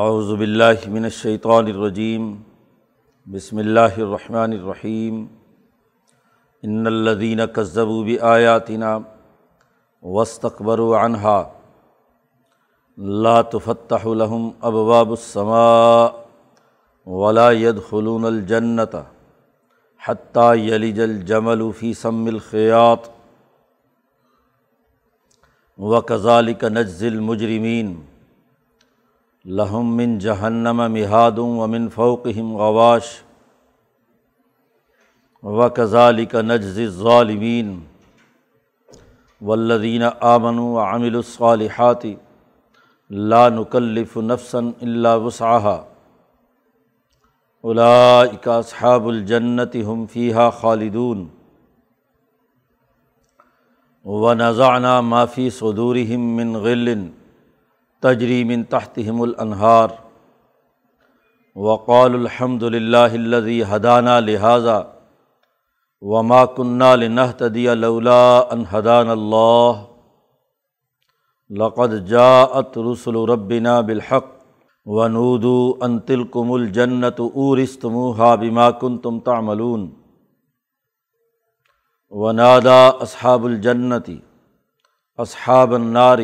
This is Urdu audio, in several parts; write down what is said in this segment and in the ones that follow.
اعوذ باللہ من الشیطان الرجیم، بسم اللہ الرحمن الرحیم۔ ان الذین کذبوا بآیاتنا واستكبروا عنها لا تفتح لهم ابواب السماء ولا يدخلون الجنة حتى يلج الجمل في سم الخياط وكذلك نجزي المجرمين لهم من جہنم مہاد ومن فوقهم غواش وكذلك نجزي الظالمين والذین آمن و عامل الصالحات لا نکلف نفسا الا وسعها اولئک اصحاب الجنت هم فیہا خالدون ونزعنا ما فی صدورهم من غل تجری من تحتهم الانہار۔ وقال الحمد للہ الذي هدانا لہذا وما كنا لنهتدي لولا ان هدانا الله لقد جاءت رسل ربنا بالحق ونودوا ان تلكم الجنة اورثتموها بما كنتم تعملون۔ ونادى اصحاب الجنة اصحاب النار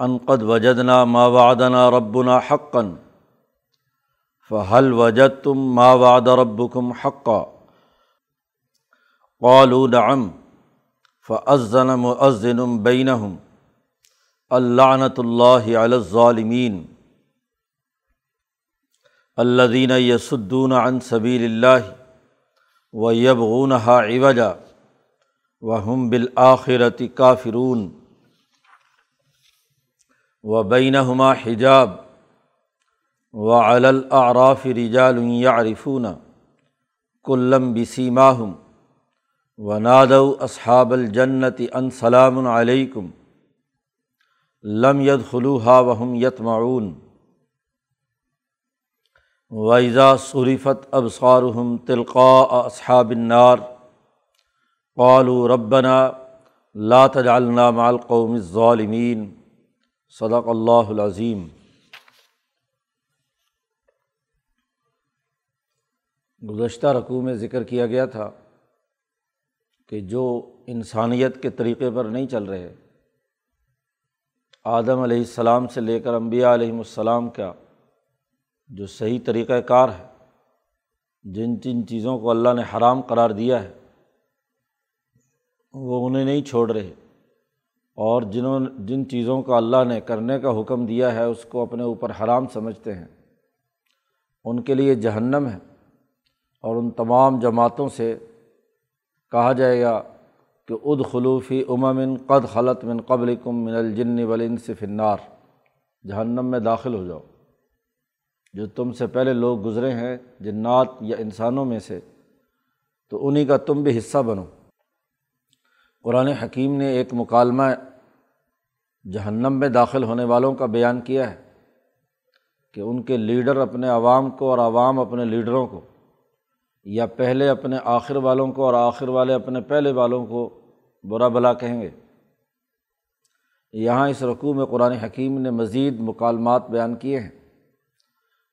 قد وجدنا ما وعدنا ربنا حقا. فہل وجد تم ما وعد ربكم حقا؟ قالوا نعم. فأذن مؤذن بينهم. اللعنة الله على الظالمين. الذين يصدون عن سبيل الله ويبغونها عوجا. وهم بالآخرة كافرون. و بینہما حجاب و علعراف رجال یعرفون کلم بسیماہم و نادو اصحاب الجنت ان سلام علیکم لم ید خلوحا وہم یت معاون ویزا صریفت ابصارہم تلقاء اصحاب النار قالوا ربنا لا تجعلنا مع القوم الظالمین صدق اللہ العظیم۔ گزشتہ رقوع میں ذکر کیا گیا تھا کہ جو انسانیت کے طریقے پر نہیں چل رہے، آدم علیہ السلام سے لے کر انبیاء علیہم السلام کا جو صحیح طریقۂ کار ہے، جن جن چیزوں کو اللہ نے حرام قرار دیا ہے، وہ انہیں نہیں چھوڑ رہے۔ اور جنہوں جن چیزوں کا اللہ نے کرنے کا حکم دیا ہے، اس کو اپنے اوپر حرام سمجھتے ہیں۔ ان کے لیے جہنم ہے۔ اور ان تمام جماعتوں سے کہا جائے گا کہ اد خلوفی امن قد خلط من قبل کم من الجن ولن فنار جہنم میں داخل ہو جاؤ۔ جو تم سے پہلے لوگ گزرے ہیں، جنات یا انسانوں میں سے، تو انہیں کا تم بھی حصہ بنو۔ قرآن حکیم نے ایک مکالمہ جہنم میں داخل ہونے والوں کا بیان کیا ہے کہ ان کے لیڈر اپنے عوام کو اور عوام اپنے لیڈروں کو، یا پہلے اپنے آخر والوں کو اور آخر والے اپنے پہلے والوں کو برا بلا کہیں گے۔ یہاں اس رقوع میں قرآن حکیم نے مزید مکالمات بیان کیے ہیں،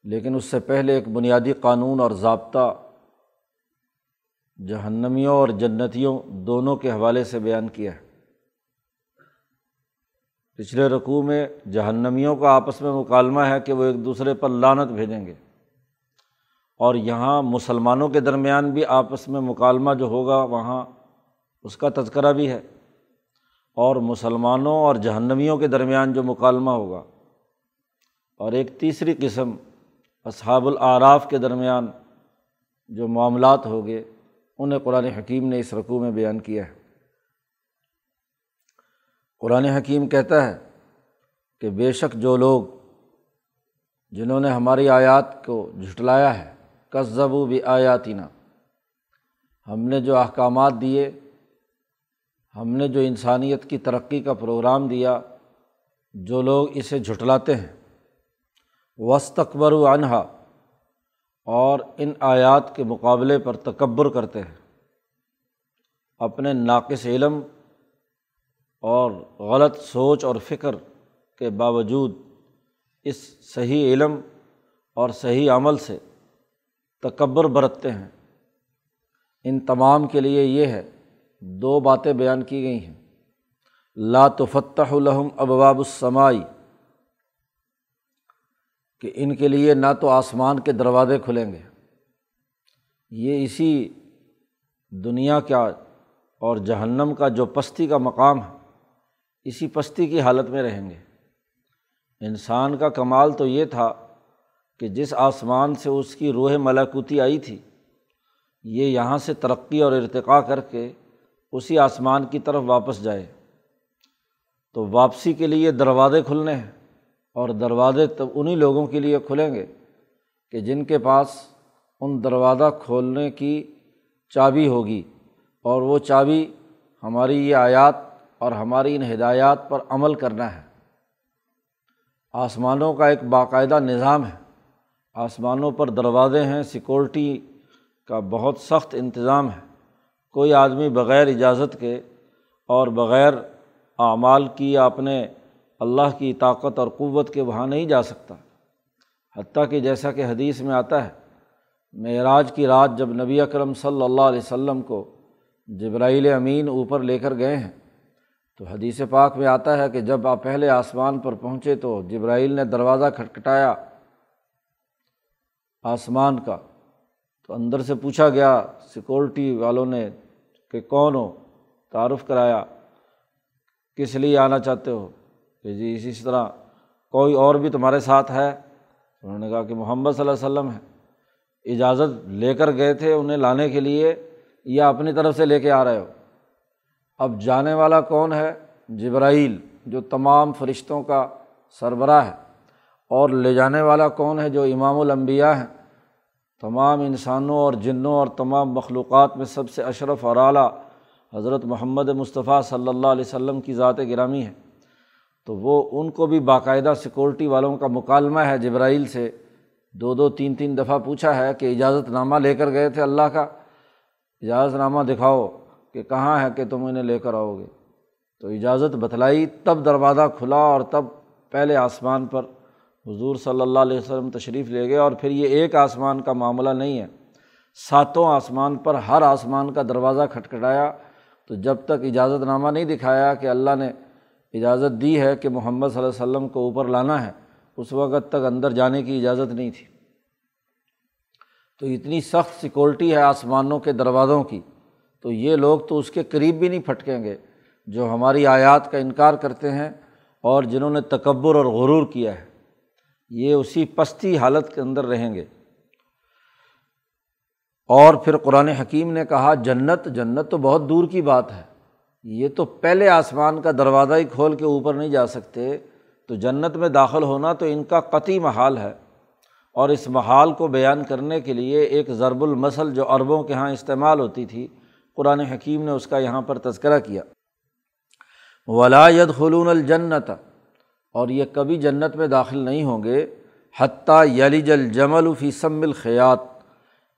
لیکن اس سے پہلے ایک بنیادی قانون اور ضابطہ جہنمیوں اور جنتیوں دونوں کے حوالے سے بیان کیا ہے۔ پچھلے رقوع میں جہنمیوں کا آپس میں مکالمہ ہے کہ وہ ایک دوسرے پر لانت بھیجیں گے۔ اور یہاں مسلمانوں کے درمیان بھی آپس میں مکالمہ جو ہوگا، وہاں اس کا تذکرہ بھی ہے۔ اور مسلمانوں اور جہنمیوں کے درمیان جو مکالمہ ہوگا، اور ایک تیسری قسم اصحاب العراف کے درمیان جو معاملات ہوگے انہیں قرآن حکیم نے اس رقوع میں بیان کیا ہے۔ قرآن حکیم کہتا ہے کہ بے شک جو لوگ جنہوں نے ہماری آیات کو جھٹلایا ہے کذب و بھی آیاتینہ ہم نے جو احکامات دیے، ہم نے جو انسانیت کی ترقی کا پروگرام دیا، جو لوگ اسے جھٹلاتے ہیں وسطبر و انہا اور ان آیات کے مقابلے پر تکبر کرتے ہیں۔ اپنے ناقص علم اور غلط سوچ اور فکر کے باوجود اس صحیح علم اور صحیح عمل سے تکبر برتتے ہیں۔ ان تمام کے لیے یہ ہے، دو باتیں بیان کی گئی ہیں۔ لاتفتح الحم ابواب السمائی، کہ ان کے لیے نہ تو آسمان کے دروازے کھلیں گے۔ یہ اسی دنیا کا اور جہنم کا جو پستی کا مقام ہے۔ اسی پستی کی حالت میں رہیں گے۔ انسان کا کمال تو یہ تھا کہ جس آسمان سے اس کی روح ملاکوتی آئی تھی، یہ یہاں سے ترقی اور ارتقاء کر کے اسی آسمان کی طرف واپس جائے۔ تو واپسی کے لیے دروازے کھلنے ہیں اور دروازے تب انہیں لوگوں کے لیے کھلیں گے کہ جن کے پاس ان دروازہ کھولنے کی چابی ہوگی اور وہ چابی ہماری یہ آیات اور ہماری ان ہدایات پر عمل کرنا ہے۔ آسمانوں کا ایک باقاعدہ نظام ہے۔ آسمانوں پر دروازے ہیں، سیکورٹی کا بہت سخت انتظام ہے۔ کوئی آدمی بغیر اجازت کے اور بغیر اعمال کی یا اپنے اللہ کی طاقت اور قوت کے وہاں نہیں جا سکتا۔ حتیٰ کہ جیسا کہ حدیث میں آتا ہے، معراج کی رات جب نبی اکرم صلی اللہ علیہ و سلم کو جبرائیل امین اوپر لے کر گئے ہیں تو حدیث پاک میں آتا ہے کہ جب آپ پہلے آسمان پر پہنچے تو جبرائیل نے دروازہ کھٹکھٹایا آسمان کا۔ تو اندر سے پوچھا گیا، سیکورٹی والوں نے کہ کون ہو؟ تعارف کرایا، کس لیے آنا چاہتے ہو؟ کہ جی اسی طرح کوئی اور بھی تمہارے ساتھ ہے؟ انہوں نے کہا کہ محمد صلی اللہ علیہ وسلم ہے اجازت لے کر گئے تھے انہیں لانے کے لیے، یا اپنی طرف سے لے کے آ رہے ہو؟ اب جانے والا کون ہے؟ جبرائیل، جو تمام فرشتوں کا سربراہ ہے۔ اور لے جانے والا کون ہے جو امام الانبیاء ہیں؟ تمام انسانوں اور جنوں اور تمام مخلوقات میں سب سے اشرف اور اعلیٰ حضرت محمد مصطفیٰ صلی اللہ علیہ وسلم کی ذات گرامی ہے تو وہ ان کو بھی باقاعدہ سیکورٹی والوں کا مکالمہ ہے جبرائیل سے۔ دو دو تین تین دفعہ پوچھا ہے کہ اجازت نامہ لے کر گئے تھے اللہ کا؟ اجازت نامہ دکھاؤ۔ کہ کہاں ہے کہ تم انہیں لے کر آؤ گے؟ تو اجازت بتلائی، تب دروازہ کھلا اور تب پہلے آسمان پر حضور صلی اللہ علیہ وسلم تشریف لے گئے اور پھر یہ ایک آسمان کا معاملہ نہیں ہے۔ ساتوں آسمان پر ہر آسمان کا دروازہ کھٹکھٹایا۔ تو جب تک اجازت نامہ نہیں دکھایا کہ اللہ نے اجازت دی ہے کہ محمد صلی اللہ علیہ وسلم کو اوپر لانا ہے، اس وقت تک اندر جانے کی اجازت نہیں تھی۔ تو اتنی سخت سیکورٹی ہے آسمانوں کے دروازوں کی۔ تو یہ لوگ تو اس کے قریب بھی نہیں پھٹکیں گے جو ہماری آیات کا انکار کرتے ہیں اور جنہوں نے تکبر اور غرور کیا ہے۔ یہ اسی پستی حالت کے اندر رہیں گے۔ اور پھر قرآن حکیم نے کہا، جنت جنت تو بہت دور کی بات ہے۔ یہ تو پہلے آسمان کا دروازہ ہی کھول کے اوپر نہیں جا سکتے۔ تو جنت میں داخل ہونا تو ان کا قطعی محال ہے۔ اور اس محال کو بیان کرنے کے لیے ایک ضرب المسل جو عربوں کے یہاں استعمال ہوتی تھی قرآن حکیم نے اس کا یہاں پر تذکرہ کیا۔ ولاد خلون الجنت اور یہ کبھی جنت میں داخل نہیں ہوں گے حتیٰ یلی جل جمل فی سم الخیات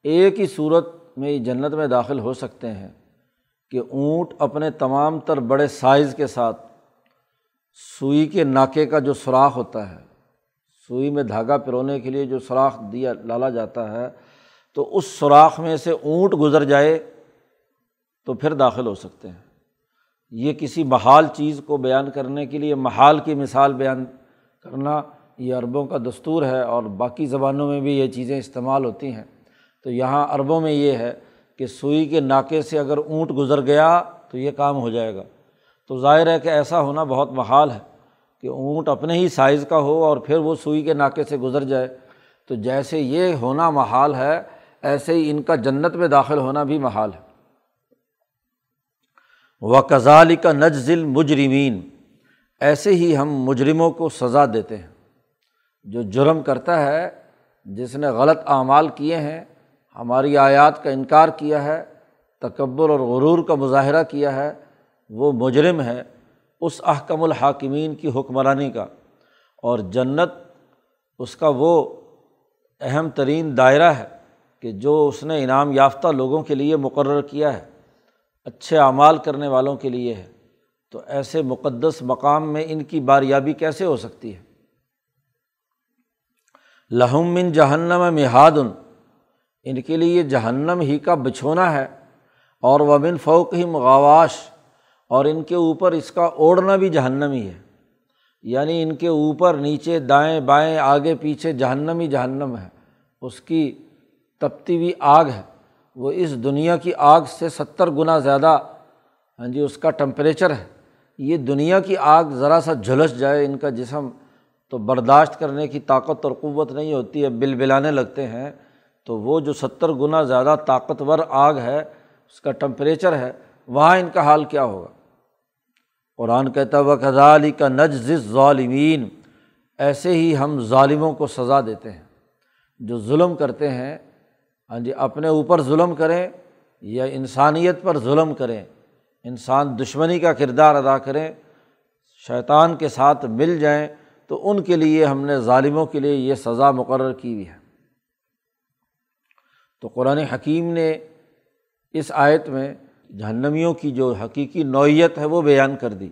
ایک ہی صورت میں جنت میں داخل ہو سکتے ہیں کہ اونٹ اپنے تمام تر بڑے سائز کے ساتھ سوئی کے ناکے کا جو سوراخ ہوتا ہے، سوئی میں دھاگا پرونے کے لیے جو سوراخ دیا ڈالا جاتا ہے، تو اس سوراخ میں سے اونٹ گزر جائے تو پھر داخل ہو سکتے ہیں۔ یہ کسی محال چیز کو بیان کرنے کے لیے محال کی مثال بیان کرنا یہ عربوں کا دستور ہے اور باقی زبانوں میں بھی یہ چیزیں استعمال ہوتی ہیں۔ تو یہاں عربوں میں یہ ہے کہ سوئی کے ناکے سے اگر اونٹ گزر گیا تو یہ کام ہو جائے گا۔ تو ظاہر ہے کہ ایسا ہونا بہت محال ہے کہ اونٹ اپنے ہی سائز کا ہو اور پھر وہ سوئی کے ناکے سے گزر جائے۔ تو جیسے یہ ہونا محال ہے، ایسے ہی ان کا جنت میں داخل ہونا بھی محال ہے۔ و کزال کا نجزل مجرمین ایسے ہی ہم مجرموں کو سزا دیتے ہیں۔ جو جرم کرتا ہے، جس نے غلط اعمال کیے ہیں، ہماری آیات کا انکار کیا ہے، تکبر اور غرور کا مظاہرہ کیا ہے، وہ مجرم ہے اس احکم الحاکمین کی حکمرانی کا۔ اور جنت اس کا وہ اہم ترین دائرہ ہے کہ جو اس نے انعام یافتہ لوگوں کے لیے مقرر کیا ہے۔ اچھے اعمال کرنے والوں کے لیے ہے۔ تو ایسے مقدس مقام میں ان کی باریابی کیسے ہو سکتی ہے؟ لہم من جہنم مہادن۔ ان کے لیے جہنم ہی کا بچھونا ہے۔ اور ومن فوق ہی مغاواش اور ان کے اوپر اس کا اوڑھنا بھی جہنم ہی ہے۔ یعنی ان کے اوپر نیچے دائیں بائیں آگے پیچھے جہنم ہی جہنم ہے۔ اس کی تپتی ہوئی آگ ہے۔ وہ اس دنیا کی آگ سے ستر گنا زیادہ ہاں جی اس کا ٹمپریچر ہے۔ یہ دنیا کی آگ ذرا سا جھلس جائے، ان کا جسم تو برداشت کرنے کی طاقت اور قوت نہیں ہوتی ہے بل بلانے لگتے ہیں۔ تو وہ جو ستر گنا زیادہ طاقتور آگ ہے، اس کا ٹمپریچر ہے، وہاں ان کا حال کیا ہوگا؟ قرآن کہتا و کزالی کا نجز ظالمین ایسے ہی ہم ظالموں کو سزا دیتے ہیں، جو ظلم کرتے ہیں۔ ہاں جی اپنے اوپر ظلم کریں یا انسانیت پر ظلم کریں، انسان دشمنی کا کردار ادا کریں، شیطان کے ساتھ مل جائیں، تو ان کے لیے ہم نے ظالموں کے لیے یہ سزا مقرر کی ہوئی ہے۔ تو قرآن حکیم نے اس آیت میں جہنمیوں کی جو حقیقی نوعیت ہے وہ بیان کر دی۔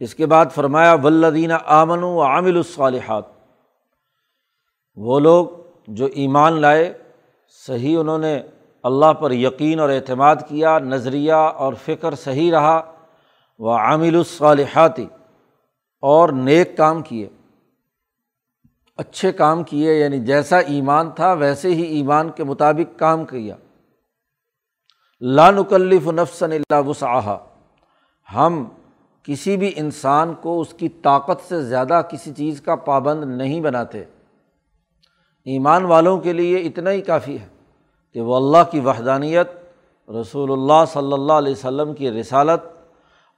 اس کے بعد فرمایا ولدینہ آمن و عامل الصالحات۔ وہ لوگ جو ایمان لائے صحیح انہوں نے اللہ پر یقین اور اعتماد کیا، نظریہ اور فکر صحیح رہا وہ عامل الصالحاتی اور نیک کام کیے۔ اچھے کام کیے یعنی جیسا ایمان تھا ویسے ہی ایمان کے مطابق کام کیا۔ لانکلف نفسن اللہ وسعہ ہم کسی بھی انسان کو اس کی طاقت سے زیادہ کسی چیز کا پابند نہیں بناتے۔ ایمان والوں کے لیے اتنا ہی کافی ہے کہ وہ اللہ کی وحدانیت، رسول اللہ صلی اللہ علیہ وسلم کی رسالت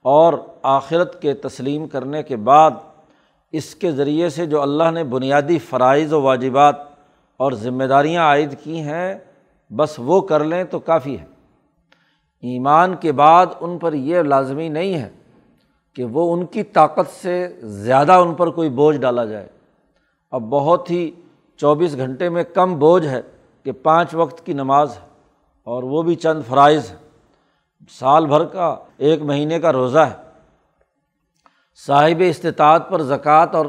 اور آخرت کے تسلیم کرنے کے بعد اس کے ذریعے سے جو اللہ نے بنیادی فرائض و واجبات اور ذمہ داریاں عائد کی ہیں، بس وہ کر لیں تو کافی ہے۔ ایمان کے بعد ان پر یہ لازمی نہیں ہے کہ وہ ان کی طاقت سے زیادہ ان پر کوئی بوجھ ڈالا جائے۔ اب بہت ہی چوبیس گھنٹے میں کم بوجھ ہے کہ پانچ وقت کی نماز ہے اور وہ بھی چند فرائض ہے سال بھر کا ایک مہینے کا روزہ ہے۔ صاحب استطاعت پر زکوٰۃ اور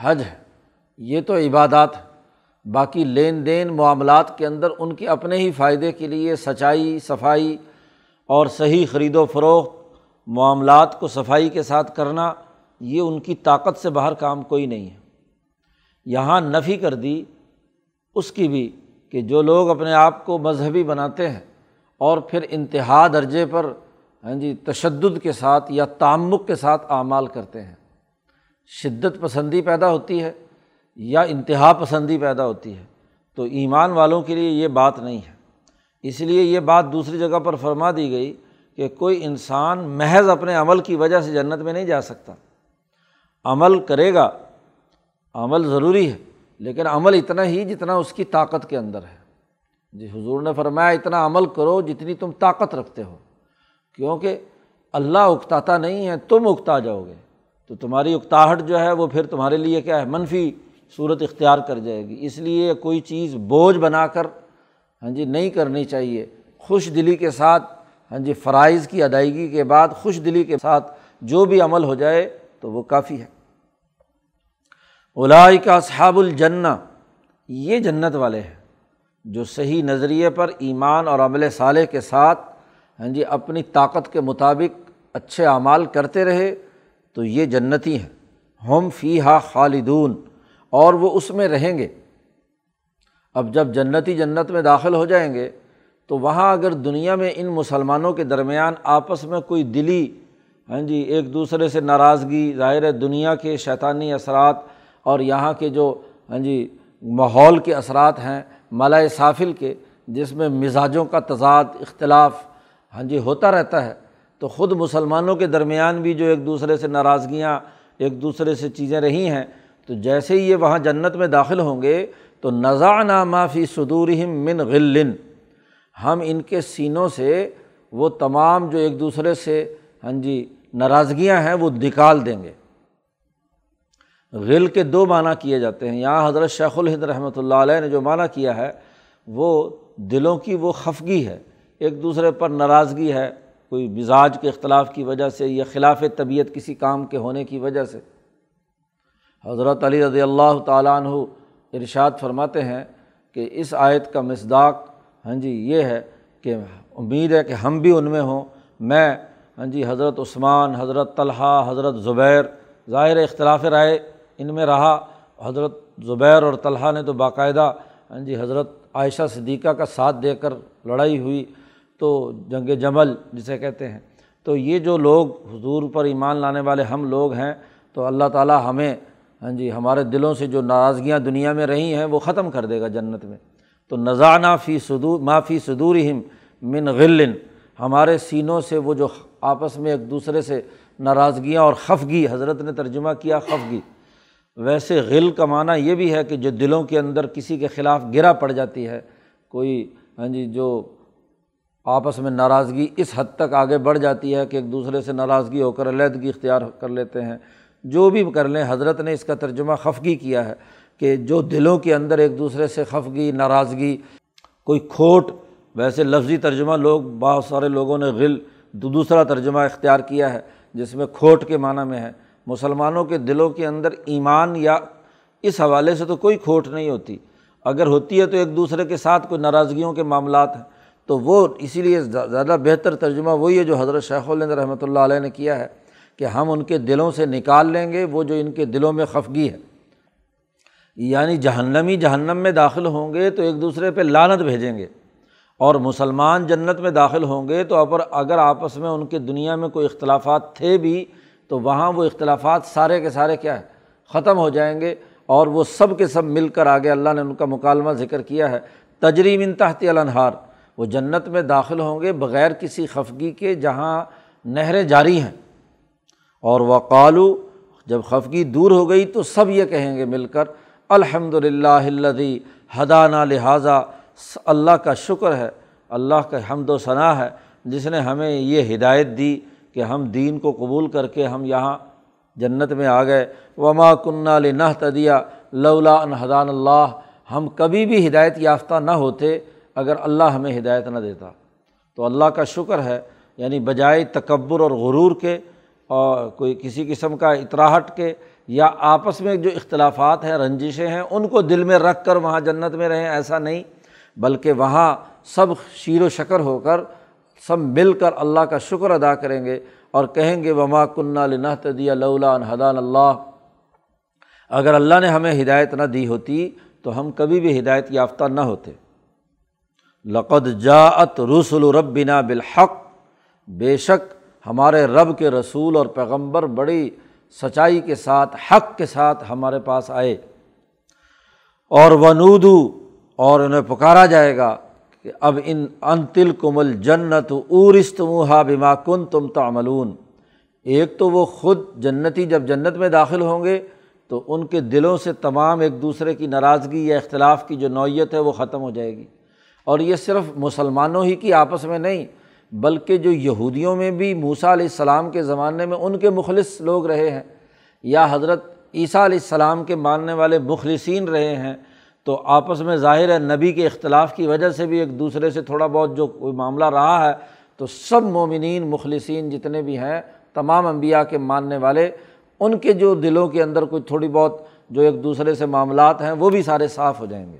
حج ہے۔ یہ تو عبادات ہے باقی لین دین معاملات کے اندر ان کے اپنے ہی فائدے کے لیے سچائی، صفائی اور صحیح خرید و فروخت، معاملات کو صفائی کے ساتھ کرنا، یہ ان کی طاقت سے باہر کام کوئی نہیں ہے۔ یہاں نفی کر دی، اس کی بھی کہ جو لوگ اپنے آپ کو مذہبی بناتے ہیں اور پھر انتہا درجے پر ہاں جی تشدد کے ساتھ یا تعمک کے ساتھ اعمال کرتے ہیں۔ شدت پسندی پیدا ہوتی ہے یا انتہا پسندی پیدا ہوتی ہے۔ تو ایمان والوں کے لیے یہ بات نہیں ہے۔ اس لیے یہ بات دوسری جگہ پر فرما دی گئی کہ کوئی انسان محض اپنے عمل کی وجہ سے جنت میں نہیں جا سکتا۔ عمل کرے گا عمل ضروری ہے، لیکن عمل اتنا ہی جتنا اس کی طاقت کے اندر ہے۔ جی حضور نے فرمایا، اتنا عمل کرو جتنی تم طاقت رکھتے ہو۔ کیونکہ اللہ اکتاتا نہیں ہے، تم اکتا جاؤ گے۔ تو تمہاری اکتاہٹ جو ہے، وہ پھر تمہارے لیے کیا ہے، منفی صورت اختیار کر جائے گی۔ اس لیے کوئی چیز بوجھ بنا کر ہاں جی نہیں کرنی چاہیے۔ خوش دلی کے ساتھ ہاں جی فرائض کی ادائیگی کے بعد خوش دلی کے ساتھ جو بھی عمل ہو جائے، تو وہ کافی ہے۔ الائی کا صحاب الجنّا یہ جنت والے ہیں جو صحیح نظریے پر ایمان اور عمل صالح کے ساتھ ہاں جی اپنی طاقت کے مطابق اچھے اعمال کرتے رہے، تو یہ جنتی ہیں۔ ہم فی ہا خالدون، اور وہ اس میں رہیں گے۔ اب جب جنتی جنت میں داخل ہو جائیں گے، تو وہاں اگر دنیا میں ان مسلمانوں کے درمیان آپس میں کوئی دلی ہاں جی ایک دوسرے سے ناراضگی، ظاہر دنیا کے شیطانی اثرات اور یہاں کے جو ہاں جی ماحول کے اثرات ہیں، ملائے صافل کے، جس میں مزاجوں کا تضاد، اختلاف ہاں جی ہوتا رہتا ہے، تو خود مسلمانوں کے درمیان بھی جو ایک دوسرے سے ناراضگیاں، ایک دوسرے سے چیزیں رہی ہیں، تو جیسے ہی یہ وہاں جنت میں داخل ہوں گے، تو نذا معافی صدورہم من غلن ہم ان کے سینوں سے وہ تمام جو ایک دوسرے سے ہاں جی ناراضگیاں ہیں، وہ نکال دیں گے۔ غل کے دو معنیٰ کیے جاتے ہیں۔ یہاں حضرت شیخ الہند رحمۃ اللہ علیہ نے جو معنیٰ کیا ہے، وہ دلوں کی وہ خفگی ہے۔ ایک دوسرے پر ناراضگی ہے، کوئی مزاج کے اختلاف کی وجہ سے یا خلاف طبیعت کسی کام کے ہونے کی وجہ سے۔ حضرت علی رضی اللہ تعالیٰ عنہ ارشاد فرماتے ہیں کہ اس آیت کا مصداق ہاں جی یہ ہے کہ امید ہے کہ ہم بھی ان میں ہوں۔ میں ہاں جی حضرت عثمان، حضرت طلحہ، حضرت زبیر، ظاہر اختلاف رائے ان میں رہا۔ حضرت زبیر اور طلحہ نے تو باقاعدہ ہاں جی حضرت عائشہ صدیقہ کا ساتھ دے کر لڑائی ہوئی۔ تو جنگ جمل جسے کہتے ہیں۔ تو یہ جو لوگ حضور پر ایمان لانے والے ہم لوگ ہیں، تو اللہ تعالیٰ ہمیں ہاں جی ہمارے دلوں سے جو ناراضگیاں دنیا میں رہی ہیں، وہ ختم کر دے گا جنت میں۔ تو نذانہ فی صدور معافی صدور من غلن۔ ہمارے سینوں سے وہ جو آپس میں ایک دوسرے سے ناراضگیاں اور خفگی، حضرت نے ترجمہ کیا خفگی۔ ویسے غل کا معنیٰ یہ بھی ہے کہ جو دلوں کے اندر کسی کے خلاف گرا پڑ جاتی ہے، کوئی ہاں جی جو آپس میں ناراضگی اس حد تک آگے بڑھ جاتی ہے کہ ایک دوسرے سے ناراضگی ہو کر علیحدگی اختیار کر لیتے ہیں۔ جو بھی کر لیں، حضرت نے اس کا ترجمہ خفگی کیا ہے کہ جو دلوں کے اندر ایک دوسرے سے خفگی، ناراضگی، کوئی کھوٹ، ویسے لفظی ترجمہ لوگ، بہت سارے لوگوں نے غل دوسرا ترجمہ اختیار کیا ہے، جس میں کھوٹ کے معنیٰ میں ہے۔ مسلمانوں کے دلوں کے اندر ایمان یا اس حوالے سے تو کوئی کھوٹ نہیں ہوتی۔ اگر ہوتی ہے تو ایک دوسرے کے ساتھ کوئی ناراضگیوں کے معاملات ہیں۔ تو وہ اسی لیے زیادہ بہتر ترجمہ وہی ہے جو حضرت شیخ الند رحمۃ اللہ علیہ نے کیا ہے کہ ہم ان کے دلوں سے نکال لیں گے، وہ جو ان کے دلوں میں خفگی ہے۔ یعنی جہنمی جہنم میں داخل ہوں گے تو ایک دوسرے پہ لانت بھیجیں گے۔ اور مسلمان جنت میں داخل ہوں گے تو اگر آپس میں ان کے دنیا میں کوئی اختلافات تھے بھی تو وہاں وہ اختلافات سارے کے سارے کیا ہے، ختم ہو جائیں گے اور وہ سب کے سب مل کر آگے اللہ نے ان کا مکالمہ ذکر کیا ہے۔ تجریم انتہتی النہار وہ جنت میں داخل ہوں گے بغیر کسی خفگی کے جہاں نہریں جاری ہیں۔ اور وہ قالو جب خفگی دور ہو گئی تو سب یہ کہیں گے مل کر الحمد للہ الدی ہدانہ لہٰذا، اللہ کا شکر ہے، اللہ کا حمد و ثناء ہے، جس نے ہمیں یہ ہدایت دی۔ کہ ہم دین کو قبول کر کے ہم یہاں جنت میں آ گئے۔ وما کنہ لنہ تدیہ لولا انحدان اللہ ہم کبھی بھی ہدایت یافتہ نہ ہوتے اگر اللہ ہمیں ہدایت نہ دیتا۔ تو اللہ کا شکر ہے یعنی بجائے تکبر اور غرور کے اور کوئی کسی قسم کا اطراہٹ کے یا آپس میں جو اختلافات ہیں، رنجشیں ہیں، ان کو دل میں رکھ کر وہاں جنت میں رہیں، ایسا نہیں۔ بلکہ وہاں سب شیر و شکر ہو کر سب مل کر اللہ کا شکر ادا کریں گے اور کہیں گے، وما کنہ لنح تدیہ لولا حدان اللہ. اگر اللہ نے ہمیں ہدایت نہ دی ہوتی تو ہم کبھی بھی ہدایت یافتہ نہ ہوتے۔ لقد جاعت رسول ربنا بالحق۔ بے شک ہمارے رب کے رسول اور پیغمبر بڑی سچائی کے ساتھ، حق کے ساتھ ہمارے پاس آئے۔ اور ونودو اور انہیں پکارا جائے گا۔ کہ اب ان انتل کمل جنت اورست بما کن تم تعملون۔ ایک تو وہ خود جنتی جب جنت میں داخل ہوں گے تو ان کے دلوں سے تمام ایک دوسرے کی ناراضگی یا اختلاف کی جو نوعیت ہے وہ ختم ہو جائے گی۔ اور یہ صرف مسلمانوں ہی کی آپس میں نہیں، بلکہ جو یہودیوں میں بھی موسا علیہ السلام کے زمانے میں ان کے مخلص لوگ رہے ہیں یا حضرت عیسیٰ علیہ السلام کے ماننے والے مخلصین رہے ہیں تو آپس میں ظاہر ہے نبی کے اختلاف کی وجہ سے بھی ایک دوسرے سے تھوڑا بہت جو کوئی معاملہ رہا ہے، تو سب مومنین، مخلصین جتنے بھی ہیں، تمام انبیاء کے ماننے والے، ان کے جو دلوں کے اندر کوئی تھوڑی بہت جو ایک دوسرے سے معاملات ہیں، وہ بھی سارے صاف ہو جائیں گے۔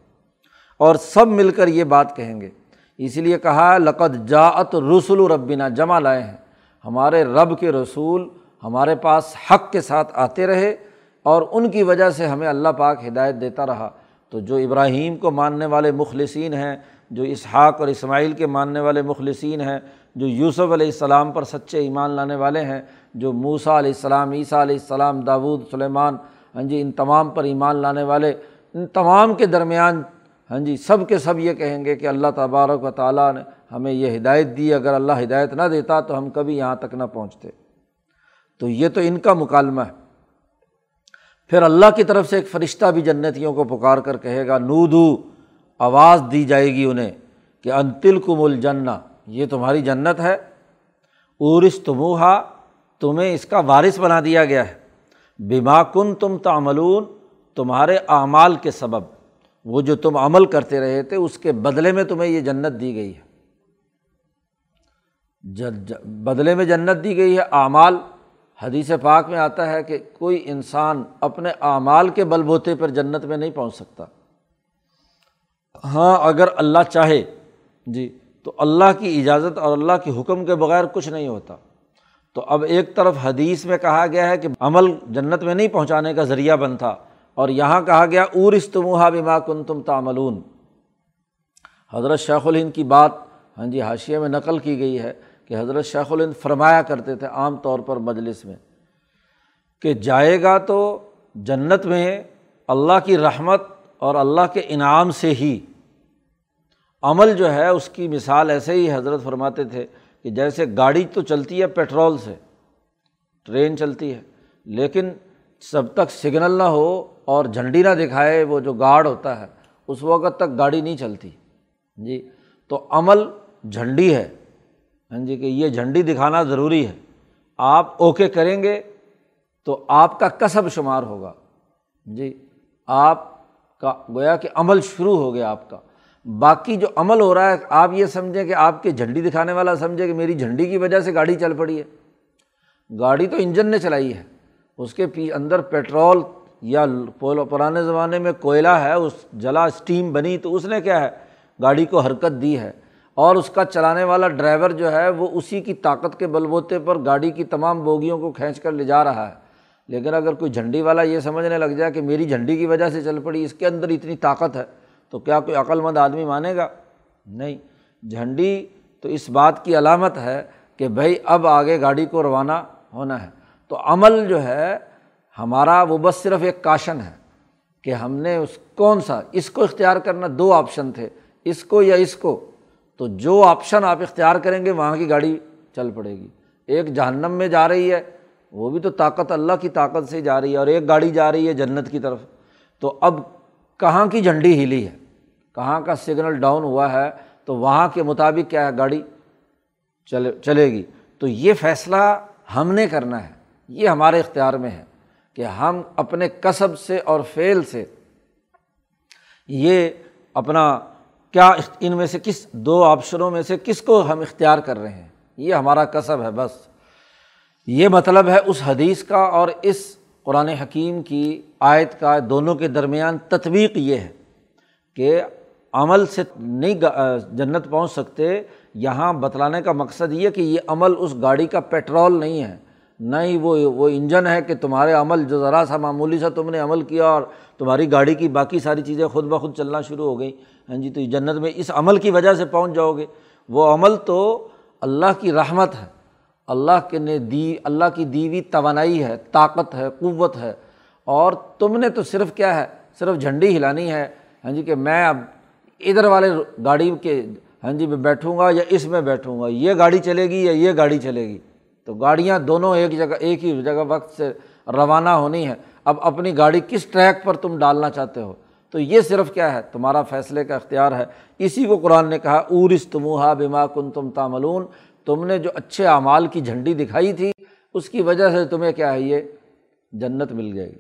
اور سب مل کر یہ بات کہیں گے۔ اسی لیے کہا لقت جاعت رسول و ربینہ جمع لائے ہیں۔ ہمارے رب کے رسول ہمارے پاس حق کے ساتھ آتے رہے اور ان کی وجہ سے ہمیں اللہ پاک ہدایت دیتا رہا۔ تو جو ابراہیم کو ماننے والے مخلصین ہیں، جو اسحاق اور اسماعیل کے ماننے والے مخلصین ہیں، جو یوسف علیہ السلام پر سچے ایمان لانے والے ہیں، جو موسا علیہ السلام، عیسیٰ علیہ السلام، داود، سلیمان ہاں جی ان تمام پر ایمان لانے والے، ان تمام کے درمیان ہاں جی سب کے سب یہ کہیں گے کہ اللہ تبارک و تعالیٰ نے ہمیں یہ ہدایت دی، اگر اللہ ہدایت نہ دیتا تو ہم کبھی یہاں تک نہ پہنچتے۔ تو یہ تو ان کا مکالمہ ہے۔ پھر اللہ کی طرف سے ایک فرشتہ بھی جنتیوں کو پکار کر کہے گا نو دو آواز دی جائے گی انہیں کہ انتل کم الجنا یہ تمہاری جنت ہے۔ عورس تموہا تمہیں اس کا وارث بنا دیا گیا ہے۔ بیما کن تم تعملون، تمہارے اعمال کے سبب۔ وہ جو تم عمل کرتے رہے تھے، اس کے بدلے میں تمہیں یہ جنت دی گئی ہے۔ بدلے میں جنت دی گئی ہے، اعمال۔ حدیث پاک میں آتا ہے کہ کوئی انسان اپنے اعمال کے بل بوتے پر جنت میں نہیں پہنچ سکتا۔ ہاں اگر اللہ چاہے جی تو اللہ کی اجازت اور اللہ کے حکم کے بغیر کچھ نہیں ہوتا۔ تو اب ایک طرف حدیث میں کہا گیا ہے کہ عمل جنت میں نہیں پہنچانے کا ذریعہ بن تھا، اور یہاں کہا گیا اور استموہا بما کن تم تعملون۔ حضرت شیخ الہند کی بات ہاں جی حاشیے میں نقل کی گئی ہے۔ کہ حضرت شیخ الہند فرمایا کرتے تھے عام طور پر مجلس میں کہ جائے گا تو جنت میں اللہ کی رحمت اور اللہ کے انعام سے ہی عمل جو ہے اس کی مثال ایسے ہی حضرت فرماتے تھے کہ جیسے گاڑی تو چلتی ہے پیٹرول سے، ٹرین چلتی ہے، لیکن جب تک سگنل نہ ہو اور جھنڈی نہ دکھائے وہ جو گارڈ ہوتا ہے، اس وقت تک گاڑی نہیں چلتی۔ جی تو عمل جھنڈی ہے۔ ہاں جی کہ یہ جھنڈی دکھانا ضروری ہے۔ آپ اوکے کریں گے تو آپ کا کسب شمار ہوگا۔ جی آپ کا، گویا کہ عمل شروع ہو گیا آپ کا۔ باقی جو عمل ہو رہا ہے، آپ یہ سمجھیں کہ آپ کے جھنڈی دکھانے والا سمجھے کہ میری جھنڈی کی وجہ سے گاڑی چل پڑی ہے۔ گاڑی تو انجن نے چلائی ہے۔ اس کے پی، اندر پیٹرول یا پرانے زمانے میں کوئلہ ہے، اس جلا اسٹیم بنی تو اس نے کیا ہے؟ گاڑی کو حرکت دی ہے۔ اور اس کا چلانے والا ڈرائیور جو ہے وہ اسی کی طاقت کے بل بوتے پر گاڑی کی تمام بوگیوں کو کھینچ کر لے جا رہا ہے۔ لیکن اگر کوئی جھنڈی والا یہ سمجھنے لگ جائے کہ میری جھنڈی کی وجہ سے چل پڑی، اس کے اندر اتنی طاقت ہے، تو کیا کوئی عقلمند آدمی مانے گا؟ نہیں۔ جھنڈی تو اس بات کی علامت ہے کہ بھائی اب آگے گاڑی کو روانہ ہونا ہے۔ تو عمل جو ہے، ہمارا وہ بس صرف ایک کاشن ہے کہ ہم نے اس، کون سا؟ اس کو اختیار کرنا دو آپشن تھے، اس کو یا اس کو۔ تو جو آپشن آپ اختیار کریں گے، وہاں کی گاڑی چل پڑے گی۔ ایک جہنم میں جا رہی ہے، وہ بھی تو طاقت اللہ کی طاقت سے جا رہی ہے اور ایک گاڑی جا رہی ہے جنت کی طرف۔ تو اب کہاں کی جھنڈی ہلی ہے؟ کہاں کا سگنل ڈاؤن ہوا ہے؟ تو وہاں کے مطابق کیا ہے؟ گاڑی چلے چلے گی۔ تو یہ فیصلہ ہم نے کرنا ہے۔ یہ ہمارے اختیار میں ہے کہ ہم اپنے کسب سے اور فعل سے یہ اپنا کیا ان میں سے کس، دو آپشنوں میں سے کس کو ہم اختیار کر رہے ہیں؟ یہ ہمارا کسب ہے بس۔ یہ مطلب ہے اس حدیث کا اور اس قرآن حکیم کی آیت کا دونوں کے درمیان تطبیق یہ ہے کہ عمل سے نہیں جنت پہنچ سکتے، یہاں بتلانے کا مقصد یہ کہ یہ عمل اس گاڑی کا پیٹرول نہیں ہے۔ نہ ہی وہ وہ انجن ہے کہ تمہارے عمل جو ذرا سا معمولی سا تم نے عمل کیا اور تمہاری گاڑی کی باقی ساری چیزیں خود بخود چلنا شروع ہو گئیں۔ ہاں جی تو جنت میں اس عمل کی وجہ سے پہنچ جاؤ گے۔ وہ عمل تو اللہ کی رحمت ہے۔ اللہ کے نے دی، اللہ کی دیوی توانائی ہے، طاقت ہے، قوت ہے۔ اور تم نے تو صرف کیا ہے، صرف جھنڈی ہلانی ہے۔ ہاں جی کہ میں اب ادھر والے گاڑی کے ہاں جی میں بیٹھوں گا یا اس میں بیٹھوں گا۔ یہ گاڑی چلے گی یا یہ گاڑی چلے گی؟ تو گاڑیاں دونوں ایک جگہ، ایک ہی جگہ وقت سے روانہ ہونی ہے اب اپنی گاڑی کس ٹریک پر تم ڈالنا چاہتے ہو؟ تو یہ صرف کیا ہے؟ تمہارا فیصلے کا اختیار ہے۔ اسی کو قرآن نے کہا اورس تمہا بما کن تم تاملون تم نے جو اچھے اعمال کی جھنڈی دکھائی تھی، اس کی وجہ سے تمہیں کیا ہے؟ یہ جنت مل جائے گی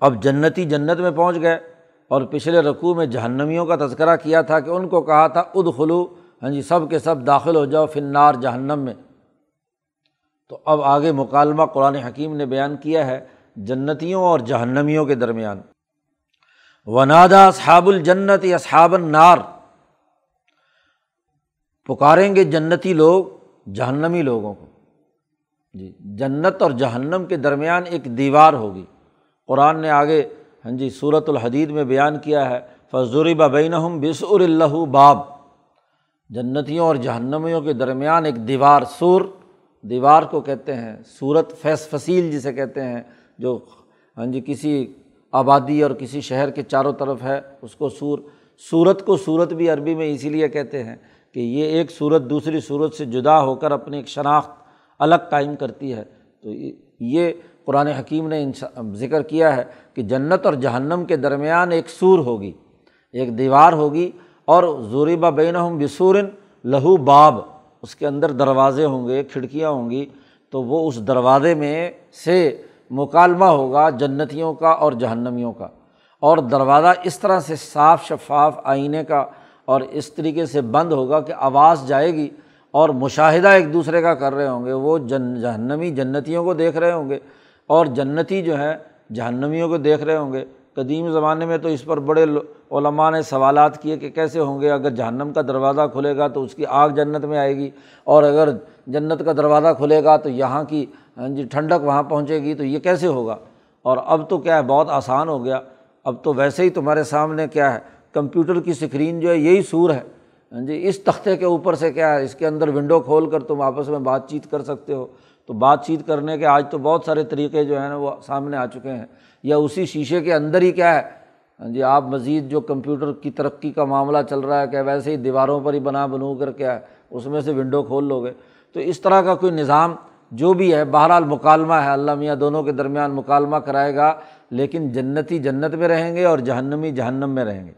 اب جنتی جنت میں پہنچ گئے اور پچھلے رقوع میں جہنمیوں کا تذکرہ کیا تھا کہ ان کو کہا تھا اد خلو ہاں جی سب کے سب داخل ہو جاؤ فنار جہنم میں۔ تو اب آگے مکالمہ قرآن حکیم نے بیان کیا ہے جنتیوں اور جہنمیوں کے درمیان۔ ونادا اصحاب الجنت یا النار۔ پکاریں گے جنتی لوگ، جہنمی لوگوں کو۔ جی جنت اور جہنم کے درمیان ایک دیوار ہوگی۔ قرآن نے آگے ہاں جی صورت الحدید میں بیان کیا ہے فضوری بین بسر اللہ باب۔ جنتیوں اور جہنمیوں کے درمیان ایک دیوار، سور۔ دیوار کو کہتے ہیں صورت فیس فصیل جسے کہتے ہیں، جو ہاں جی کسی آبادی اور کسی شہر کے چاروں طرف ہے، اس کو سور صورت کو صورت بھی عربی میں اسی لیے کہتے ہیں کہ یہ ایک صورت دوسری صورت سے جدا ہو کر اپنی ایک شناخت الگ قائم کرتی ہے۔ تو یہ قرآن حکیم نے ذکر کیا ہے کہ جنت اور جہنم کے درمیان ایک سور ہوگی، ایک دیوار ہوگی اور ظوریبہ بین بسورن لہو باب، اس کے اندر دروازے ہوں گے کھڑکیاں ہوں گی، تو وہ اس دروازے میں سے مکالمہ ہوگا جنتیوں کا اور جہنمیوں کا اور دروازہ اس طرح سے صاف شفاف آئینے کا اور اس طریقے سے بند ہوگا کہ آواز جائے گی اور مشاہدہ ایک دوسرے کا کر رہے ہوں گے، وہ جن، جہنمی جنتیوں کو دیکھ رہے ہوں گے اور جنتی جو ہے جہنمیوں کو دیکھ رہے ہوں گے۔ قدیم زمانے میں تو اس پر بڑے علماء نے سوالات کیے کہ کیسے ہوں گے؟ اگر جہنم کا دروازہ کھلے گا تو اس کی آگ جنت میں آئے گی، اور اگر جنت کا دروازہ کھلے گا تو یہاں کی ہاں جی ٹھنڈک وہاں پہنچے گی تو یہ کیسے ہوگا؟ اور اب تو کیا ہے، بہت آسان ہو گیا۔ اب تو ویسے ہی تمہارے سامنے کیا ہے، کمپیوٹر کی اسکرین جو ہے یہی سور ہے۔ ہاں جی اس تختے کے اوپر سے کیا ہے، اس کے اندر ونڈو کھول کر تم آپس میں بات چیت کر سکتے ہو۔ تو بات چیت کرنے کے آج تو بہت سارے طریقے جو ہیں نا وہ سامنے آ چکے ہیں۔ یا اسی شیشے کے اندر ہی کیا ہے؟ ہاں جی آپ مزید جو کمپیوٹر کی ترقی کا معاملہ چل رہا ہے کہ ویسے ہی دیواروں پر ہی بنا بنو کر کیا ہے، اس میں سے ونڈو کھول لو گے۔ تو اس طرح کا کوئی نظام جو بھی ہے، بہرحال مکالمہ ہے، اللہ میاں دونوں کے درمیان مکالمہ کرائے گا، لیکن جنتی جنت میں رہیں گے اور جہنمی جہنم میں رہیں گے۔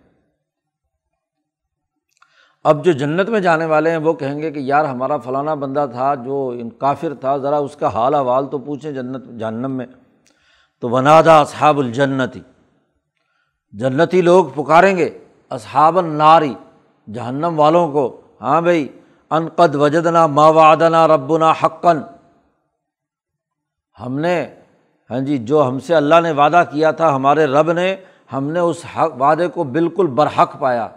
اب جو جنت میں جانے والے ہیں، وہ کہیں گے کہ یار ہمارا فلانا بندہ تھا جو ان کافر تھا، ذرا اس کا حال حوال تو پوچھیں جنت، جہنم میں۔ تو ونادا اصحاب الجنتی۔ جنتی لوگ پکاریں گے، اصحاب الناری۔ جہنم والوں کو ہاں بھائی قد وجدنا ما وعدنا ربنا حقن ہم نے ہاں جی جو ہم سے اللہ نے وعدہ کیا تھا، ہمارے رب نے، ہم نے اس حق، وعدے کو بالکل برحق پایا۔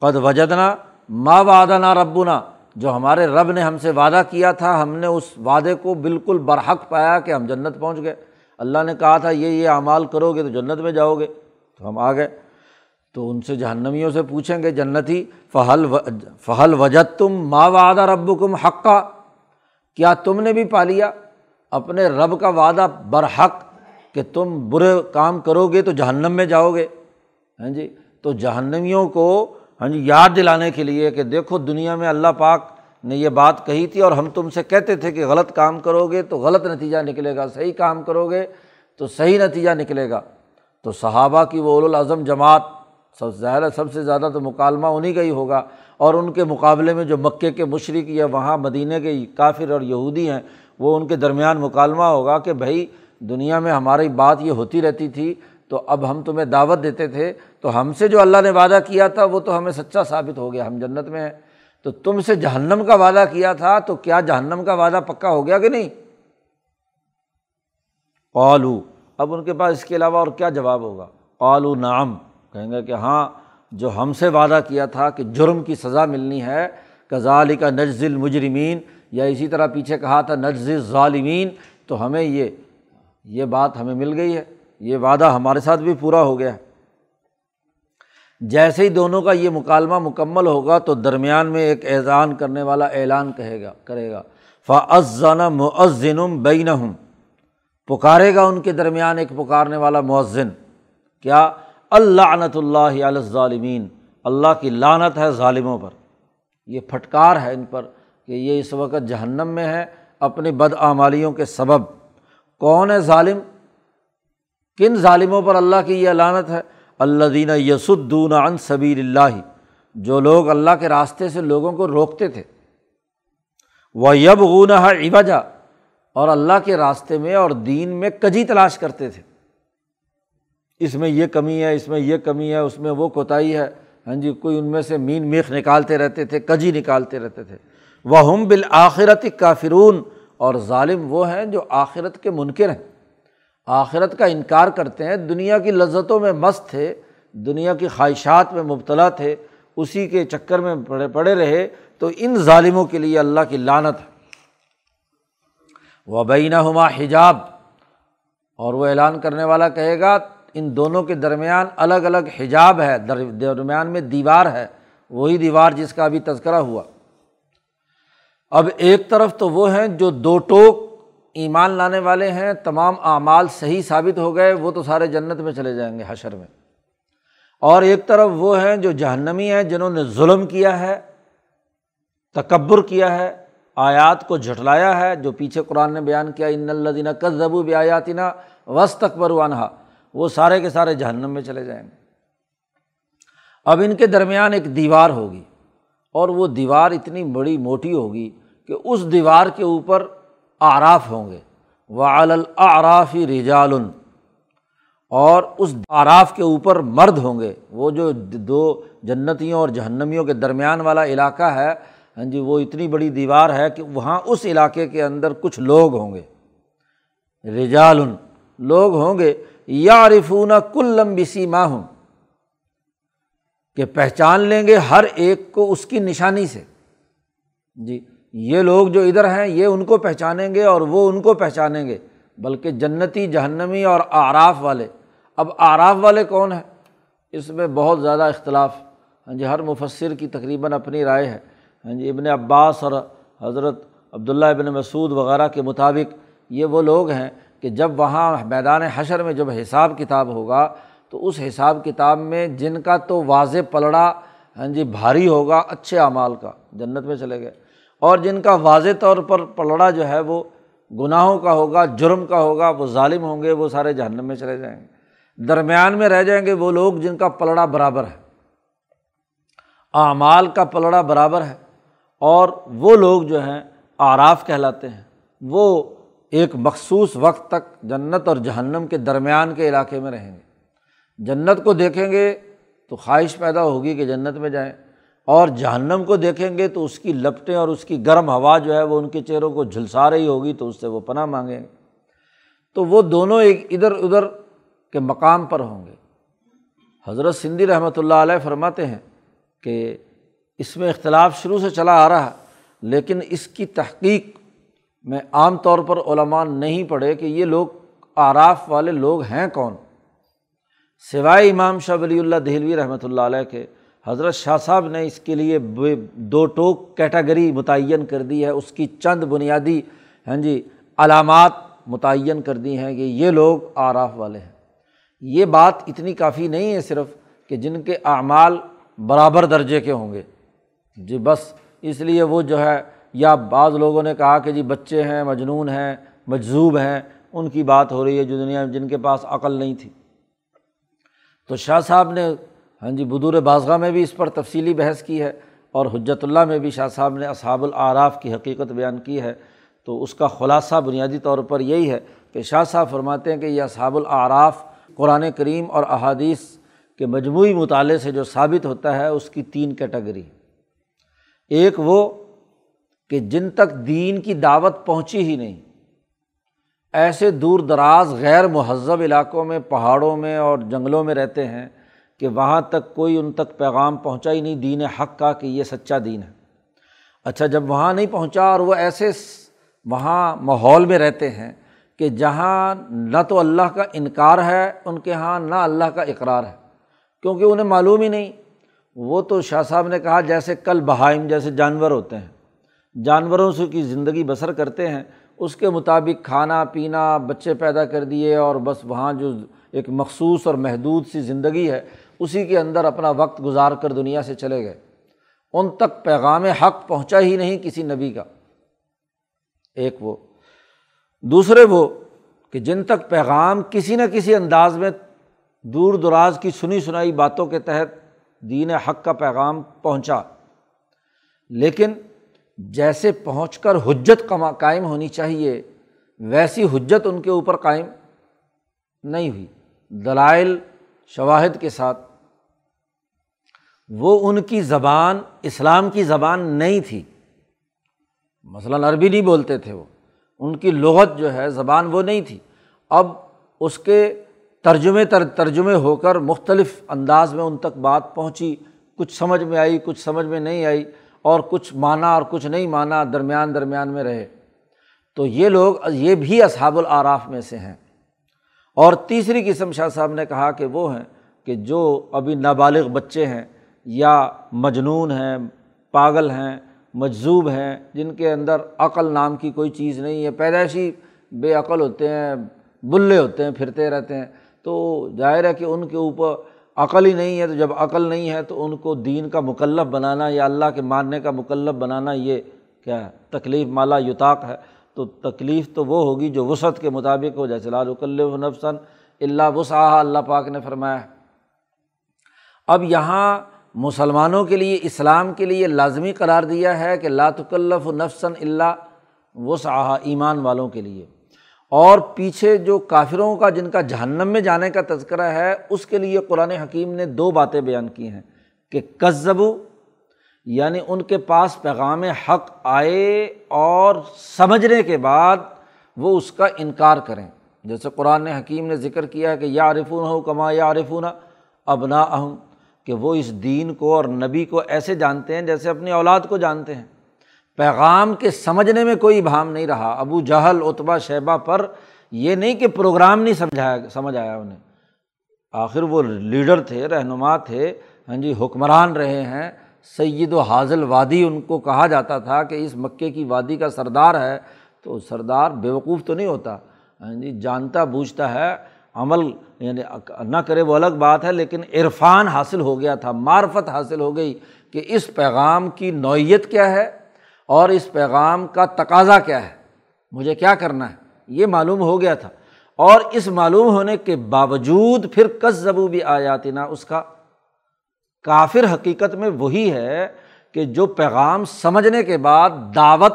قد وجدنا ما وعدنا ربنا۔ جو ہمارے رب نے ہم سے وعدہ کیا تھا، ہم نے اس وعدے کو بالکل برحق پایا کہ ہم جنت پہنچ گئے۔ اللہ نے کہا تھا، یہ یہ اعمال کرو گے تو جنت میں جاؤ گے۔ تو ہم آ گئے۔ تو ان سے جہنمیوں سے پوچھیں گے، جنتی، فہل فہل وجد تم ماں وعدہ رب کم حقہ کیا تم نے بھی پا لیا؟ اپنے رب کا وعدہ برحق کہ تم برے کام کرو گے تو جہنم میں جاؤ گے۔ ہاں جی؟ تو جہنمیوں کو ہاں جی یاد دلانے کے لیے کہ دیکھو دنیا میں اللہ پاک نے یہ بات کہی تھی اور ہم تم سے کہتے تھے کہ غلط کام کرو گے تو غلط نتیجہ نکلے گا، صحیح کام کرو گے تو صحیح نتیجہ نکلے گا۔ تو صحابہ کی وہ الاظم جماعت، سب ظاہر ہے، سب سے زیادہ تو مکالمہ انہیں کا ہی ہوگا۔ اور ان کے مقابلے میں جو مکے کے مشرق یا وہاں مدینہ کے کافر اور یہودی ہیں، وہ ان کے درمیان مکالمہ ہوگا کہ بھائی دنیا میں ہماری بات یہ ہوتی رہتی تھی تو اب ہم تمہیں دعوت دیتے تھے، تو ہم سے جو اللہ نے وعدہ کیا تھا، وہ تو ہمیں سچا ثابت ہو گیا، ہم جنت میں ہیں۔ تو تم سے جہنم کا وعدہ کیا تھا، تو کیا جہنم کا وعدہ پکا ہو گیا کہ نہیں؟ قالو، اب ان کے پاس اس کے علاوہ اور کیا جواب ہوگا؟ قالو نام کہیں گے کہ ہاں جو ہم سے وعدہ کیا تھا کہ جرم کی سزا ملنی ہے کزال کا نجز المجرمین۔ یا اسی طرح پیچھے کہا تھا نجز ظالمین تو ہمیں یہ یہ بات ہمیں مل گئی ہے۔ یہ وعدہ ہمارے ساتھ بھی پورا ہو گیا ہے۔ جیسے ہی دونوں کا یہ مکالمہ مکمل ہوگا تو درمیان میں ایک اذان کرنے والا اعلان کہے گا، کرے گا۔ فعزن مؤذن بین ہوں پکارے گا ان کے درمیان ایک پکارنے والا مؤذن۔ کیا؟ اللہ اللہ علیہ ظالمین اللہ کی لانت ہے ظالموں پر۔ یہ پھٹکار ہے ان پر کہ یہ اس وقت جہنم میں ہے، اپنی بدعمالیوں کے سبب۔ کون ہے ظالم؟ کن ظالموں پر اللہ کی یہ لانت ہے؟ اللہ دینہ یسدون عن صبیر اللہ۔ جو لوگ اللہ کے راستے سے لوگوں کو روکتے تھے۔ وہ یب غون اور اللہ کے راستے میں اور دین میں کجی تلاش کرتے تھے۔ اس میں یہ کمی ہے، اس میں یہ کمی ہے، اس میں وہ کوتاہی ہے۔ ہاں جی کوئی ان میں سے مین میخ نکالتے رہتے تھے، کجی نکالتے رہتے تھے۔ وہ ہم بالآخرت کافرون۔ اور ظالم وہ ہیں جو آخرت کے منکر ہیں۔ آخرت کا انکار کرتے ہیں۔ دنیا کی لذتوں میں مست تھے، دنیا کی خواہشات میں مبتلا تھے، اسی کے چکر میں پڑے پڑے رہے۔ تو ان ظالموں کے لیے اللہ کی لانت ہے۔ وہ بینہ ہما حجاب۔ اور وہ اعلان کرنے والا کہے گا، ان دونوں کے درمیان الگ الگ حجاب ہے درمیان میں دیوار ہے۔ وہی دیوار جس کا ابھی تذکرہ ہوا۔ اب ایک طرف تو وہ ہیں جو دو ٹوک ایمان لانے والے ہیں، تمام اعمال صحیح ثابت ہو گئے، وہ تو سارے جنت میں چلے جائیں گے، حشر میں۔ اور ایک طرف وہ ہیں جو جہنمی ہیں، جنہوں نے ظلم کیا ہے، تکبر کیا ہے، آیات کو جھٹلایا ہے، جو پیچھے قرآن نے بیان کیا، ان الدینہ کزبو بیاتینہ وس تکبر وانہا وہ سارے کے سارے جہنم میں چلے جائیں گے۔ اب ان کے درمیان ایک دیوار ہوگی، اور وہ دیوار اتنی بڑی موٹی ہوگی کہ اس دیوار کے اوپر آراف ہوں گے۔ وعلافی رجال۔ اور اس آراف کے اوپر مرد ہوں گے۔ وہ جو دو جنتیوں اور جہنمیوں کے درمیان والا علاقہ ہے ہاں جی وہ اتنی بڑی دیوار ہے کہ وہاں اس علاقے کے اندر کچھ لوگ ہوں گے۔ رجال۔ لوگ ہوں گے۔ یا عرفون کل لمبی سیما ہوں کہ پہچان لیں گے ہر ایک کو اس کی نشانی سے۔ جی یہ لوگ جو ادھر ہیں، یہ ان کو پہچانیں گے اور وہ ان کو پہچانیں گے۔ بلکہ جنتی، جہنمی اور آراف والے۔ اب آراف والے کون ہیں؟ اس میں بہت زیادہ اختلاف۔ ہاں جی ہر مفصر کی تقریباً اپنی رائے ہے۔ ہاں جی ابن عباس اور حضرت عبداللہ ابن مسعود وغیرہ کے مطابق یہ وہ لوگ ہیں کہ جب وہاں میدان حشر میں جب حساب کتاب ہوگا، تو اس حساب کتاب میں جن کا تو واضح پلڑا ہاں جی بھاری ہوگا، اچھے اعمال کا، جنت میں چلے گئے۔ اور جن کا واضح طور پر پلڑا جو ہے وہ گناہوں کا ہوگا، جرم کا ہوگا، وہ ظالم ہوں گے، وہ سارے جہنم میں چلے جائیں گے۔ درمیان میں رہ جائیں گے وہ لوگ جن کا پلڑا برابر ہے۔ اعمال کا پلڑا برابر ہے۔ اور وہ لوگ جو ہیں آراف کہلاتے ہیں۔ وہ ایک مخصوص وقت تک جنت اور جہنم کے درمیان کے علاقے میں رہیں گے۔ جنت کو دیکھیں گے تو خواہش پیدا ہوگی کہ جنت میں جائیں۔ اور جہنم کو دیکھیں گے تو اس کی لپٹیں اور اس کی گرم ہوا جو ہے وہ ان کے چہروں کو جھلسا رہی ہوگی تو اس سے وہ پناہ مانگیں گے۔ تو وہ دونوں ایک ادھر ادھر کے مقام پر ہوں گے۔ حضرت سندھی رحمۃ اللہ علیہ فرماتے ہیں کہ اس میں اختلاف شروع سے چلا آ رہا لیکن اس کی تحقیق میں عام طور پر علماء نہیں پڑھے کہ یہ لوگ آراف والے لوگ ہیں کون۔ سوائے امام شاہ ولی اللہ دہلوی رحمۃ اللہ علیہ کے حضرت شاہ صاحب نے اس کے لیے دو ٹوک کیٹاگری متعین کر دی ہے، اس کی چند بنیادی ہاں جی علامات متعین کر دی ہیں کہ یہ لوگ آراف والے ہیں۔ یہ بات اتنی کافی نہیں ہے صرف کہ جن کے اعمال برابر درجے کے ہوں گے۔ جی بس، اس لیے وہ جو ہے، یا بعض لوگوں نے کہا کہ جی بچے ہیں، مجنون ہیں، مجذوب ہیں، ان کی بات ہو رہی ہے جو دنیا میں جن کے پاس عقل نہیں تھی۔ تو شاہ صاحب نے ہاں جی بدور بازگاہ میں بھی اس پر تفصیلی بحث کی ہے اور حجت اللہ میں بھی شاہ صاحب نے اصحاب العراف کی حقیقت بیان کی ہے۔ تو اس کا خلاصہ بنیادی طور پر یہی ہے کہ شاہ صاحب فرماتے ہیں کہ یہ اصحاب العراف قرآن کریم اور احادیث کے مجموعی مطالعے سے جو ثابت ہوتا ہے، اس کی تین کیٹیگری۔ ایک وہ کہ جن تک دین کی دعوت پہنچی ہی نہیں، ایسے دور دراز غیر مہذب علاقوں میں، پہاڑوں میں اور جنگلوں میں رہتے ہیں کہ وہاں تک کوئی ان تک پیغام پہنچا ہی نہیں، دین حق کا کہ یہ سچا دین ہے۔ اچھا جب وہاں نہیں پہنچا اور وہ ایسے وہاں ماحول میں رہتے ہیں کہ جہاں نہ تو اللہ کا انکار ہے، ان کے یہاں نہ اللہ کا اقرار ہے۔ کیونکہ انہیں معلوم ہی نہیں۔ وہ تو شاہ صاحب نے کہا، جیسے کل بہائم جیسے جانور ہوتے ہیں۔ جانوروں سے کی زندگی بسر کرتے ہیں۔ اس کے مطابق کھانا، پینا، بچے پیدا کر دیے اور بس وہاں جو ایک مخصوص اور محدود سی زندگی ہے اسی کے اندر اپنا وقت گزار کر دنیا سے چلے گئے۔ ان تک پیغام حق پہنچا ہی نہیں کسی نبی کا۔ ایک وہ۔ دوسرے وہ کہ جن تک پیغام کسی نہ کسی انداز میں دور دراز کی سنی سنائی باتوں کے تحت دین حق کا پیغام پہنچا، لیکن جیسے پہنچ کر حجت قائم ہونی چاہیے، ویسی حجت ان کے اوپر قائم نہیں ہوئی۔ دلائل شواہد کے ساتھ وہ ان کی زبان، اسلام کی زبان نہیں تھی۔ مثلاً عربی نہیں بولتے تھے وہ۔ ان کی لغت جو ہے، زبان وہ نہیں تھی۔ اب اس کے ترجمے تر، ترجمے ہو کر مختلف انداز میں ان تک بات پہنچی۔ کچھ سمجھ میں آئی، کچھ سمجھ میں نہیں آئی۔ اور کچھ مانا اور کچھ نہیں مانا درمیان درمیان میں رہے۔ تو یہ لوگ، یہ بھی اصحاب العراف میں سے ہیں۔ اور تیسری قسم شاہ صاحب نے کہا کہ وہ ہیں کہ جو ابھی نابالغ بچے ہیں یا مجنون ہیں، پاگل ہیں، مجذوب ہیں، جن کے اندر عقل نام کی کوئی چیز نہیں ہے۔ پیدائشی بے عقل ہوتے ہیں، بلے ہوتے ہیں، پھرتے رہتے ہیں۔ تو ظاہر ہے کہ ان کے اوپر عقل ہی نہیں ہے۔ تو جب عقل نہیں ہے تو ان کو دین کا مکلف بنانا یا اللہ کے ماننے کا مکلف بنانا یہ کیا ہے؟ تکلیف مالا یوتاق ہے۔ تو تکلیف تو وہ ہوگی جو وسعت کے مطابق ہو۔ جیسے لال وکلف نفسن اللہ وسا اللہ پاک نے فرمایا اب یہاں مسلمانوں کے لیے، اسلام کے لیے لازمی قرار دیا ہے کہ لاتکلف نفسن اللہ وسا ایمان والوں کے لیے۔ اور پیچھے جو کافروں کا، جن کا جہنم میں جانے کا تذکرہ ہے، اس کے لیے قرآن حکیم نے دو باتیں بیان کی ہیں کہ کذبو یعنی ان کے پاس پیغام حق آئے اور سمجھنے کے بعد وہ اس کا انکار کریں۔ جیسے قرآن حکیم نے ذکر کیا ہے کہ یا عارفون ہو کما یا عارفون ابنا اہم کہ وہ اس دین کو اور نبی کو ایسے جانتے ہیں جیسے اپنی اولاد کو جانتے ہیں۔ پیغام کے سمجھنے میں کوئی بھام نہیں رہا۔ ابو جہل اتبا شیبہ پر یہ نہیں کہ پروگرام نہیں سمجھایا، سمجھ آیا انہیں۔ آخر وہ لیڈر تھے، رہنما تھے ہاں جی حکمران رہے ہیں۔ سید و حاضل وادی ان کو کہا جاتا تھا کہ اس مکے کی وادی کا سردار ہے۔ تو سردار بیوقوف تو نہیں ہوتا ہاں جی جانتا بوجھتا ہے، عمل یعنی نہ کرے وہ الگ بات ہے، لیکن عرفان حاصل ہو گیا تھا، معرفت حاصل ہو گئی کہ اس پیغام کی نوعیت کیا ہے اور اس پیغام کا تقاضا کیا ہے۔ مجھے کیا کرنا ہے؟ یہ معلوم ہو گیا تھا۔ اور اس معلوم ہونے کے باوجود پھر کس زبو بھی آ جاتی نا اس کا کافر حقیقت میں وہی ہے کہ جو پیغام سمجھنے کے بعد دعوت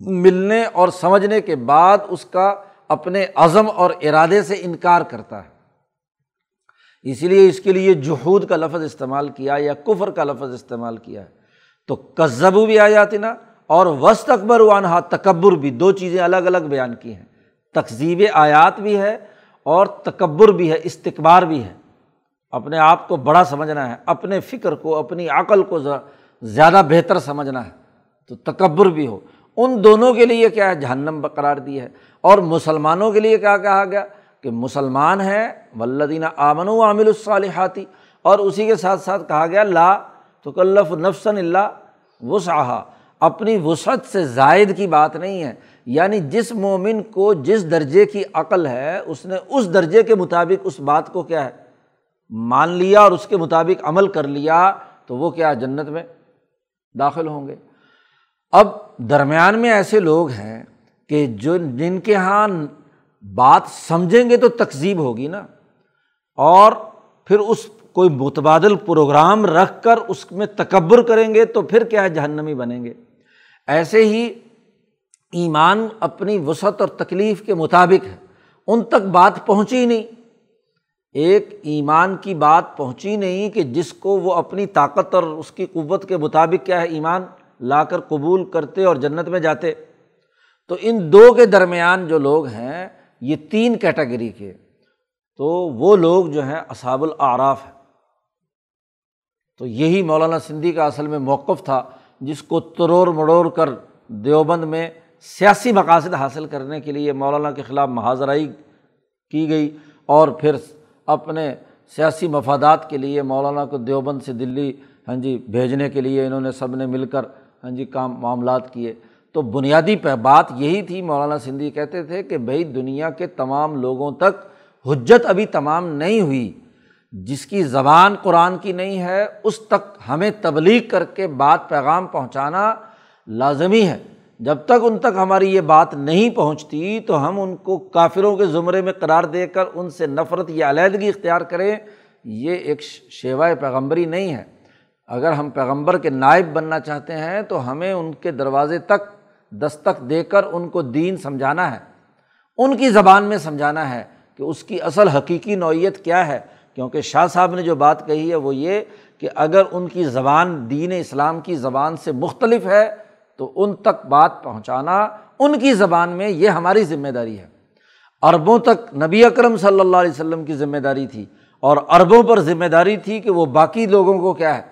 ملنے اور سمجھنے کے بعد اس کا اپنے عزم اور ارادے سے انکار کرتا ہے۔ اسی لیے اس کے لیے جہود کا لفظ استعمال کیا یا کفر کا لفظ استعمال کیا ہے۔ تو کزبو بھی آ جاتی نا اور وسط اکبر وانحا تکبر بھی دو چیزیں الگ الگ بیان کی ہیں۔ تقزیب آیات بھی ہے اور تکبر بھی ہے استقبار بھی ہے۔ اپنے آپ کو بڑا سمجھنا ہے، اپنے فکر کو، اپنی عقل کو زیادہ بہتر سمجھنا ہے۔ تو تکبر بھی ہو۔ ان دونوں کے لیے کیا ہے؟ جہنم بقرار دی ہے۔ اور مسلمانوں کے لیے کیا کہا گیا؟ کہ مسلمان ہیں ولدینہ آمن و عامل الصالحاتی اور اسی کے ساتھ ساتھ کہا گیا، لا تو کلف نفسن اللہ وسعہ اپنی وسعت سے زائد کی بات نہیں ہے۔ یعنی جس مومن کو جس درجے کی عقل ہے، اس نے اس درجے کے مطابق اس بات کو کیا ہے؟ مان لیا اور اس کے مطابق عمل کر لیا، تو وہ کیا جنت میں داخل ہوں گے؟ اب درمیان میں ایسے لوگ ہیں کہ جو جن کے یہاں بات سمجھیں گے تو تقزیب ہوگی نا، اور پھر اس کوئی متبادل پروگرام رکھ کر اس میں تکبر کریں گے تو پھر کیا ہے، جہنمی بنیں گے۔ ایسے ہی ایمان اپنی وسعت اور تکلیف کے مطابق ہے۔ ان تک بات پہنچی نہیں۔ ایک ایمان کی بات پہنچی نہیں کہ جس کو وہ اپنی طاقت اور اس کی قوت کے مطابق کیا ہے، ایمان لا کر قبول کرتے اور جنت میں جاتے۔ تو ان دو کے درمیان جو لوگ ہیں، یہ تین کیٹیگری کے۔ تو وہ لوگ جو ہیں اصاب العراف ہے تو یہی مولانا سندھی کا اصل میں موقف تھا، جس کو ترور مڑوڑ کر دیوبند میں سیاسی مقاصد حاصل کرنے کے لیے مولانا کے خلاف محاذرائی کی گئی اور پھر اپنے سیاسی مفادات کے لیے مولانا کو دیوبند سے دلی ہاں جی بھیجنے کے لیے انہوں نے سب نے مل کر ہاں جی کام معاملات کیے۔ تو بنیادی پہ بات یہی تھی، مولانا سندھی کہتے تھے کہ بھائی دنیا کے تمام لوگوں تک حجت ابھی تمام نہیں ہوئی۔ جس کی زبان قرآن کی نہیں ہے، اس تک ہمیں تبلیغ کر کے بات پیغام پہنچانا لازمی ہے۔ جب تک ان تک ہماری یہ بات نہیں پہنچتی، تو ہم ان کو کافروں کے زمرے میں قرار دے کر ان سے نفرت یا علیحدگی اختیار کریں۔ یہ ایک شیوائے پیغمبری نہیں ہے۔ اگر ہم پیغمبر کے نائب بننا چاہتے ہیں تو ہمیں ان کے دروازے تک دستک دے کر ان کو دین سمجھانا ہے۔ ان کی زبان میں سمجھانا ہے کہ اس کی اصل حقیقی نوعیت کیا ہے۔ کیونکہ شاہ صاحب نے جو بات کہی ہے وہ یہ کہ اگر ان کی زبان دین اسلام کی زبان سے مختلف ہے تو ان تک بات پہنچانا ان کی زبان میں یہ ہماری ذمہ داری ہے۔ عربوں تک نبی اکرم صلی اللہ علیہ وسلم کی ذمہ داری تھی اور عربوں پر ذمہ داری تھی کہ وہ باقی لوگوں کو کیا ہے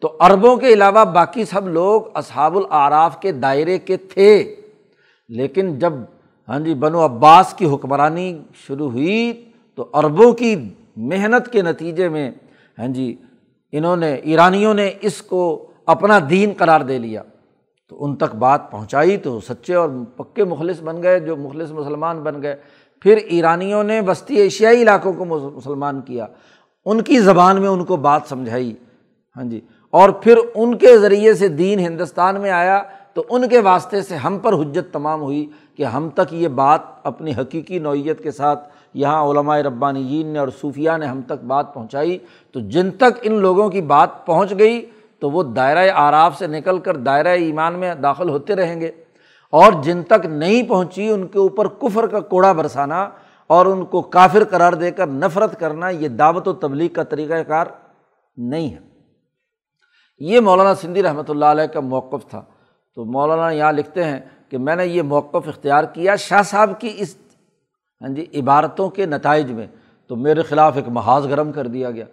تو عربوں کے علاوہ باقی سب لوگ اصحاب العراف کے دائرے کے تھے۔ لیکن جب ہاں جی بنو عباس کی حکمرانی شروع ہوئی تو عربوں کی محنت کے نتیجے میں ہاں جی انہوں نے، ایرانیوں نے اس کو اپنا دین قرار دے لیا۔ تو ان تک بات پہنچائی تو سچے اور پکے مخلص بن گئے، جو مخلص مسلمان بن گئے۔ پھر ایرانیوں نے بستی ایشیائی علاقوں کو مسلمان کیا۔ ان کی زبان میں ان کو بات سمجھائی۔ ہاں جی اور پھر ان کے ذریعے سے دین ہندوستان میں آیا، تو ان کے واسطے سے ہم پر حجت تمام ہوئی کہ ہم تک یہ بات اپنی حقیقی نوعیت کے ساتھ یہاں علماء ربانیین نے اور صوفیہ نے ہم تک بات پہنچائی۔ تو جن تک ان لوگوں کی بات پہنچ گئی، تو وہ دائرۂ آراف سے نکل کر دائرۂ ایمان میں داخل ہوتے رہیں گے۔ اور جن تک نہیں پہنچی، ان کے اوپر کفر کا کوڑا برسانا اور ان کو کافر قرار دے کر نفرت کرنا، یہ دعوت و تبلیغ کا طریقۂ کار نہیں ہے۔ یہ مولانا سندھی رحمۃ اللہ علیہ کا موقف تھا۔ تو مولانا یہاں لکھتے ہیں کہ میں نے یہ موقف اختیار کیا شاہ صاحب کی اس ہاں جی عبارتوں کے نتائج میں۔ تو میرے خلاف ایک محاذ گرم کر دیا گیا۔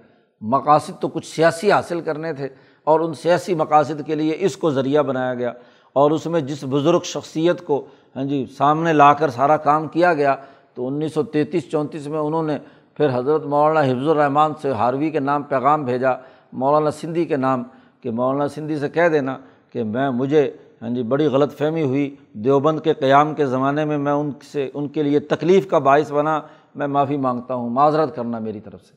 مقاصد تو کچھ سیاسی حاصل کرنے تھے اور ان سیاسی مقاصد کے لیے اس کو ذریعہ بنایا گیا۔ اور اس میں جس بزرگ شخصیت کو ہاں جی سامنے لا کر سارا کام کیا گیا، تو انیس سو تینتیس، چونتیس میں انہوں نے پھر حضرت مولانا حفظ الرحمٰن سے ہاروی کے نام پیغام بھیجا، مولانا سندھی کے نام۔ کہ مولانا سندھی سے کہہ دینا کہ میں، مجھے ہاں جی بڑی غلط فہمی ہوئی، دیوبند کے قیام کے زمانے میں میں ان سے، ان کے لیے تکلیف کا باعث بنا، میں معافی مانگتا ہوں، معذرت کرنا میری طرف سے۔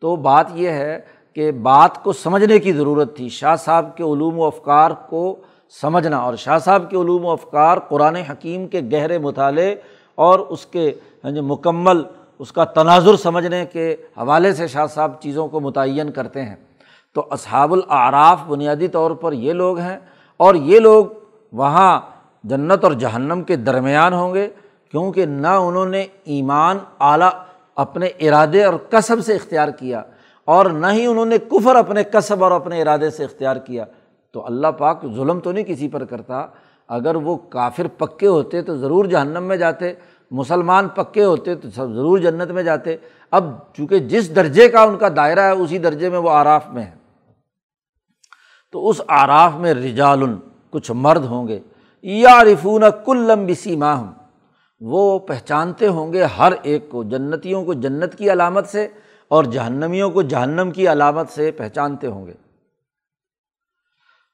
تو بات یہ ہے کہ بات کو سمجھنے کی ضرورت تھی، شاہ صاحب کے علوم و افکار کو سمجھنا اور شاہ صاحب کے علوم و افکار قرآن حکیم کے گہرے مطالعے اور اس کے ہاں جی مکمل، اس کا تناظر سمجھنے کے حوالے سے شاہ صاحب چیزوں کو متعین کرتے ہیں۔ تو اصحاب العراف بنیادی طور پر یہ لوگ ہیں اور یہ لوگ وہاں جنت اور جہنم کے درمیان ہوں گے کیونکہ نہ انہوں نے ایمان اعلیٰ اپنے ارادے اور کصب سے اختیار کیا اور نہ ہی انہوں نے کفر اپنے کصب اور اپنے ارادے سے اختیار کیا تو اللہ پاک ظلم تو نہیں کسی پر کرتا اگر وہ کافر پکے ہوتے تو ضرور جہنم میں جاتے مسلمان پکے ہوتے تو سب ضرور جنت میں جاتے اب چونکہ جس درجے کا ان کا دائرہ ہے اسی درجے میں وہ آراف میں ہے تو اس آراف میں رجال کچھ مرد ہوں گے۔ یا رفون کل لمبی سیما ہوں وہ پہچانتے ہوں گے ہر ایک کو، جنتیوں کو جنت کی علامت سے اور جہنمیوں کو جہنم کی علامت سے پہچانتے ہوں گے۔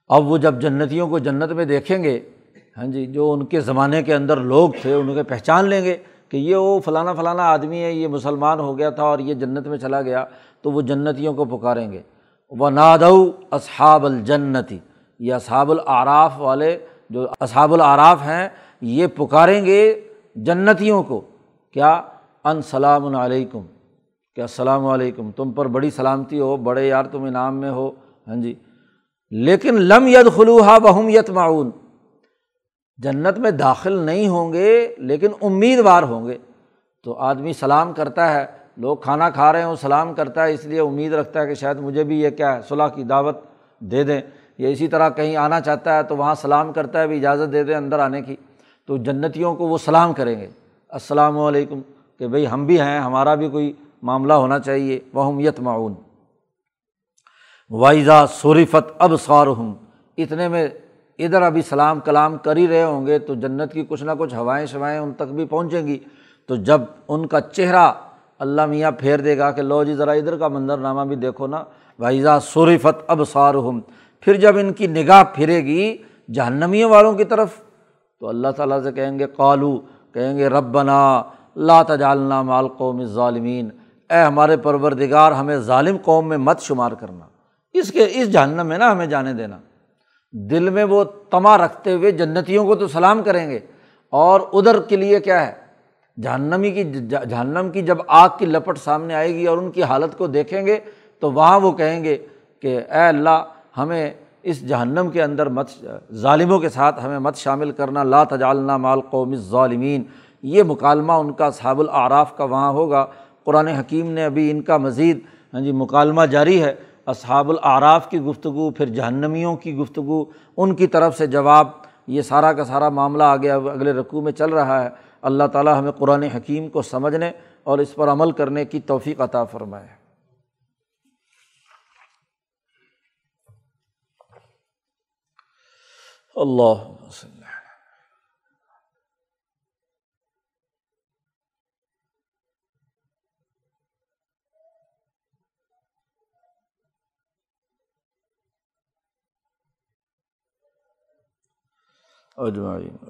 اب وہ جب جنتیوں کو جنت میں دیکھیں گے ہاں جی جو ان کے زمانے کے اندر لوگ تھے، ان کے پہچان لیں گے کہ یہ وہ فلانا فلانا آدمی ہے، یہ مسلمان ہو گیا تھا اور یہ جنت میں چلا گیا، تو وہ جنتیوں کو پکاریں گے۔ و نادو اصحاب الجنتی یہ اصحاب العراف والے جو اصحاب العراف ہیں، یہ پکاریں گے جنتیوں کو۔ کیا؟ ان سلام علیکم۔ کہ السلام علیکم؟ تم پر بڑی سلامتی ہو، بڑے یار تم انعام میں ہو۔ ہاں جی۔ لیکن لم ید خلوحا بہم یت معاون جنت میں داخل نہیں ہوں گے، لیکن امیدوار ہوں گے۔ تو آدمی سلام کرتا ہے لوگ کھانا کھا رہے ہوں، سلام کرتا ہے، اس لیے امید رکھتا ہے کہ شاید مجھے بھی یہ کیا ہے صلاح کی دعوت دے دیں۔ یا اسی طرح کہیں آنا چاہتا ہے تو وہاں سلام کرتا ہے، بھی اجازت دے دیں اندر آنے کی۔ تو جنتیوں کو وہ سلام کریں گے۔ السلام علیکم، کہ بھائی ہم بھی ہیں، ہمارا بھی کوئی معاملہ ہونا چاہیے۔ وہ یت معاون وائزہ صورفت اب سوار ہوں اتنے میں ادھر ابھی سلام کلام کر ہی رہے ہوں گے تو جنت کی کچھ نہ کچھ ہوائیں شوائیں ان تک بھی پہنچیں گی۔ تو جب ان کا چہرہ اللہ میاں پھیر دے گا کہ لو جی ذرا ادھر کا منظر نامہ بھی دیکھو نا وائزہ صورفت اب سوار ہوں پھر جب ان کی نگاہ پھرے گی جہنمیوں والوں کی طرف، تو اللہ تعالیٰ سے کہیں گے، قالو، کہیں گے رب بنا اللہ تجالنا مال قوم ظالمین اے ہمارے پروردگار، ہمیں ظالم قوم میں مت شمار کرنا۔ اس کے، اس جہنم میں نا ہمیں جانے دینا۔ دل میں وہ تما رکھتے ہوئے جنتیوں کو تو سلام کریں گے۔ اور ادھر کے لیے کیا ہے؟ جہنمی کی جہنم کی جب آگ کی لپٹ سامنے آئے گی اور ان کی حالت کو دیکھیں گے، تو وہاں وہ کہیں گے کہ اے اللہ، ہمیں اس جہنم کے اندر مت ظالموں کے ساتھ ہمیں مت شامل کرنا، لا تجالنا مال قوم ظالمین یہ مکالمہ ان کا صحاب العراف کا وہاں ہوگا۔ قرآن حکیم نے ابھی ان کا مزید ہاں جی مکالمہ جاری ہے۔ اصحاب العراف کی گفتگو، پھر جہنمیوں کی گفتگو، ان کی طرف سے جواب، یہ سارا کا سارا معاملہ آگے اگلے رقوع میں چل رہا ہے۔ اللہ تعالیٰ ہمیں قرآن حکیم کو سمجھنے اور اس پر عمل کرنے کی توفیق عطا فرمائے۔ اللہ اجمعین۔